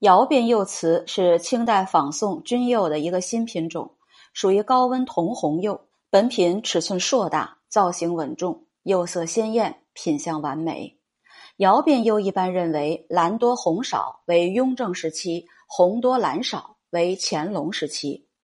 窑变釉瓷是清代仿宋钧釉的一个新品种属于高温铜红釉本品尺寸硕大造型稳重釉色鲜艳品相完美。窑变釉一般认为蓝多红少为雍正时期红多蓝少为乾隆时期